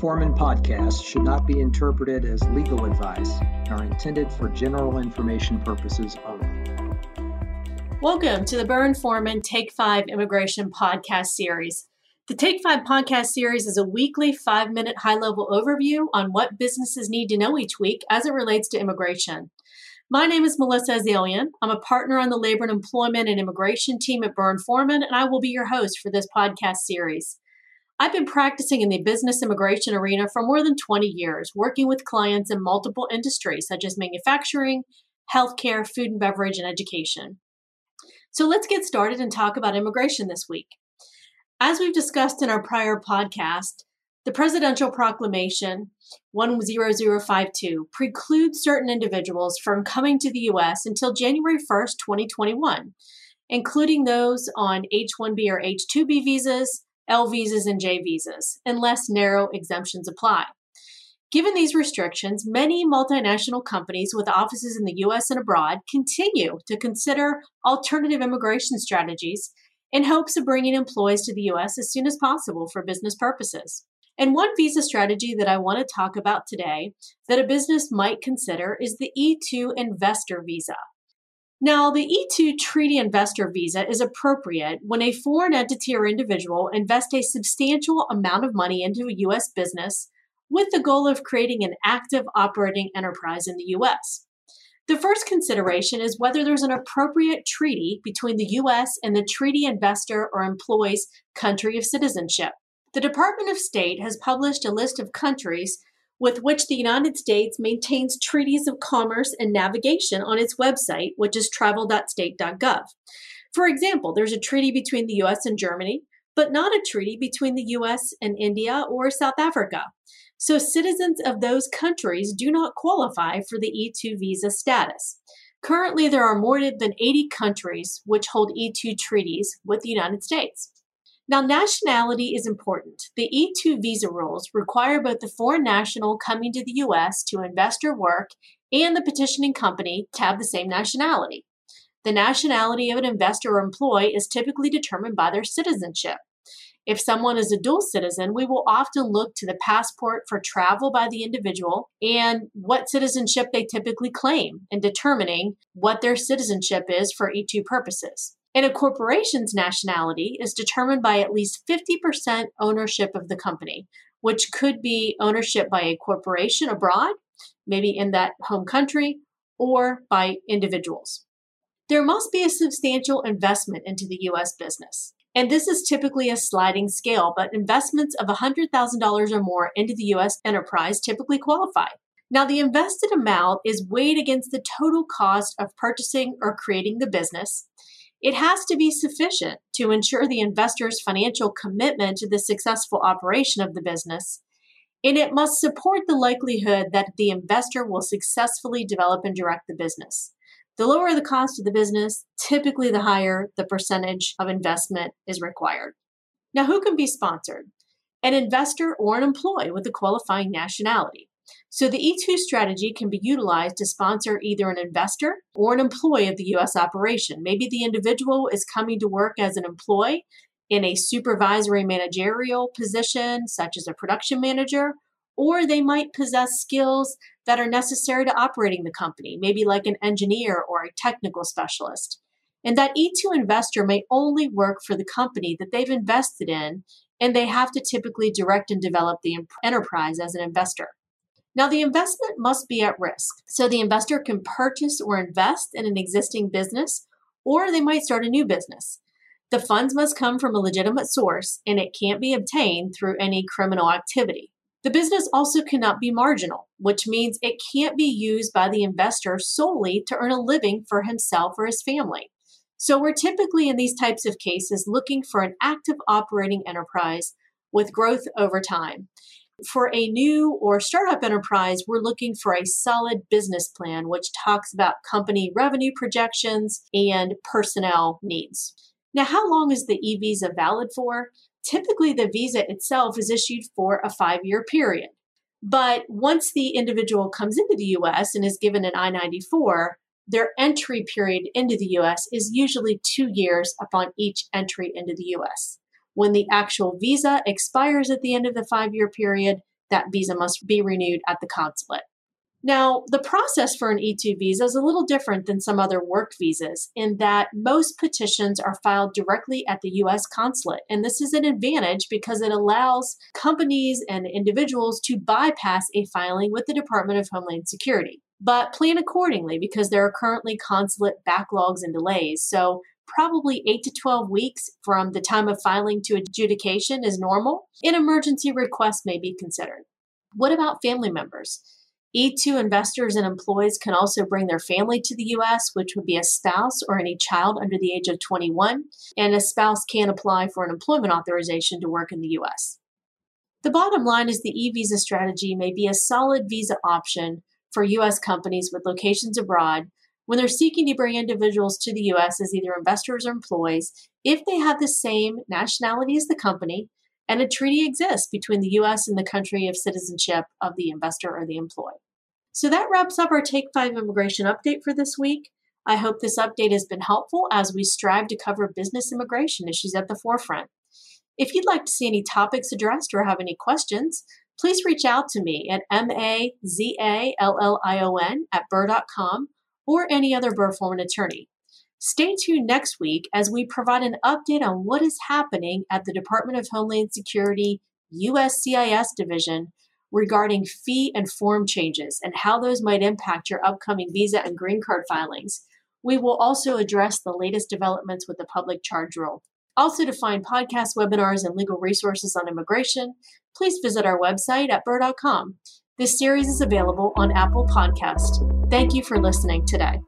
Forman podcasts should not be interpreted as legal advice and are intended for general information purposes only. Welcome to the Burr Forman Take Five Immigration Podcast Series. The Take Five podcast series is a weekly five minute high level overview on what businesses need to know each week as it relates to immigration. My name is Melissa Azallion. I'm a partner on the Labor and Employment and Immigration team at Burr Forman, and I will be your host for this podcast series. I've been practicing in the business immigration arena for more than 20 years, working with clients in multiple industries such as manufacturing, healthcare, food and beverage, and education. So let's get started and talk about immigration this week. As we've discussed in our prior podcast, the presidential proclamation 10052 precludes certain individuals from coming to the U.S. until January 1st, 2021, including those on H 1B or H 2B visas, L visas, and J visas, unless narrow exemptions apply. Given these restrictions, many multinational companies with offices in the US and abroad continue to consider alternative immigration strategies in hopes of bringing employees to the US as soon as possible for business purposes. And one visa strategy that I want to talk about today that a business might consider is the E2 investor visa. Now, the E2 Treaty Investor Visa is appropriate when a foreign entity or individual invests a substantial amount of money into a U.S. business with the goal of creating an active operating enterprise in the U.S. The first consideration is whether there's an appropriate treaty between the U.S. and the treaty investor or employee's country of citizenship. The Department of State has published a list of countries with which the United States maintains treaties of commerce and navigation on its website, which is travel.state.gov. For example, there's a treaty between the US and Germany, but not a treaty between the US and India or South Africa. So citizens of those countries do not qualify for the E2 visa status. Currently, there are more than 80 countries which hold E2 treaties with the United States. Now, nationality is important. The E2 visa rules require both the foreign national coming to the U.S. to invest or work and the petitioning company to have the same nationality. The nationality of an investor or employee is typically determined by their citizenship. If someone is a dual citizen, we will often look to the passport for travel by the individual and what citizenship they typically claim in determining what their citizenship is for E2 purposes. And a corporation's nationality is determined by at least 50% ownership of the company, which could be ownership by a corporation abroad, maybe in that home country, or by individuals. There must be a substantial investment into the US business. And this is typically a sliding scale, but investments of $100,000 or more into the US enterprise typically qualify. Now, the invested amount is weighed against the total cost of purchasing or creating the business it has to be sufficient to ensure the investor's financial commitment to the successful operation of the business, and it must support the likelihood that the investor will successfully develop and direct the business. The lower the cost of the business, typically the higher the percentage of investment is required. Now, who can be sponsored? An investor or an employee with a qualifying nationality. So the E2 strategy can be utilized to sponsor either an investor or an employee of the US operation. Maybe the individual is coming to work as an employee in a supervisory managerial position, such as a production manager, or they might possess skills that are necessary to operating the company, maybe like an engineer or a technical specialist. And that E2 investor may only work for the company that they've invested in, and they have to typically direct and develop the enterprise as an investor. Now, the investment must be at risk. So the investor can purchase or invest in an existing business, or they might start a new business. The funds must come from a legitimate source, and it can't be obtained through any criminal activity. The business also cannot be marginal, which means it can't be used by the investor solely to earn a living for himself or his family. So, we're typically in these types of cases looking for an active operating enterprise with growth over time. For a new or startup enterprise, we're looking for a solid business plan which talks about company revenue projections and personnel needs. Now, how long is the e visa valid for? Typically, the visa itself is issued for a five year period. But once the individual comes into the US and is given an I 94, their entry period into the US is usually two years upon each entry into the US. When the actual visa expires at the end of the five year period, that visa must be renewed at the consulate. Now, the process for an E2 visa is a little different than some other work visas in that most petitions are filed directly at the US consulate. And this is an advantage because it allows companies and individuals to bypass a filing with the Department of Homeland Security. But plan accordingly because there are currently consulate backlogs and delays. So, probably 8 to 12 weeks from the time of filing to adjudication is normal. An emergency request may be considered. What about family members? E2 investors and employees can also bring their family to the U.S., which would be a spouse or any child under the age of 21, and a spouse can apply for an employment authorization to work in the U.S. The bottom line is the e visa strategy may be a solid visa option for U.S. companies with locations abroad when they're seeking to bring individuals to the U.S. as either investors or employees if they have the same nationality as the company and a treaty exists between the U.S. and the country of citizenship of the investor or the employee. So that wraps up our Take 5 immigration update for this week. I hope this update has been helpful as we strive to cover business immigration issues at the forefront. If you'd like to see any topics addressed or have any questions, please reach out to me at mazallion at burr.com or any other Burr Forman attorney. Stay tuned next week as we provide an update on what is happening at the Department of Homeland Security USCIS division regarding fee and form changes and how those might impact your upcoming visa and green card filings. We will also address the latest developments with the public charge rule. Also, to find podcast webinars and legal resources on immigration, please visit our website at burr.com. This series is available on Apple Podcast. Thank you for listening today.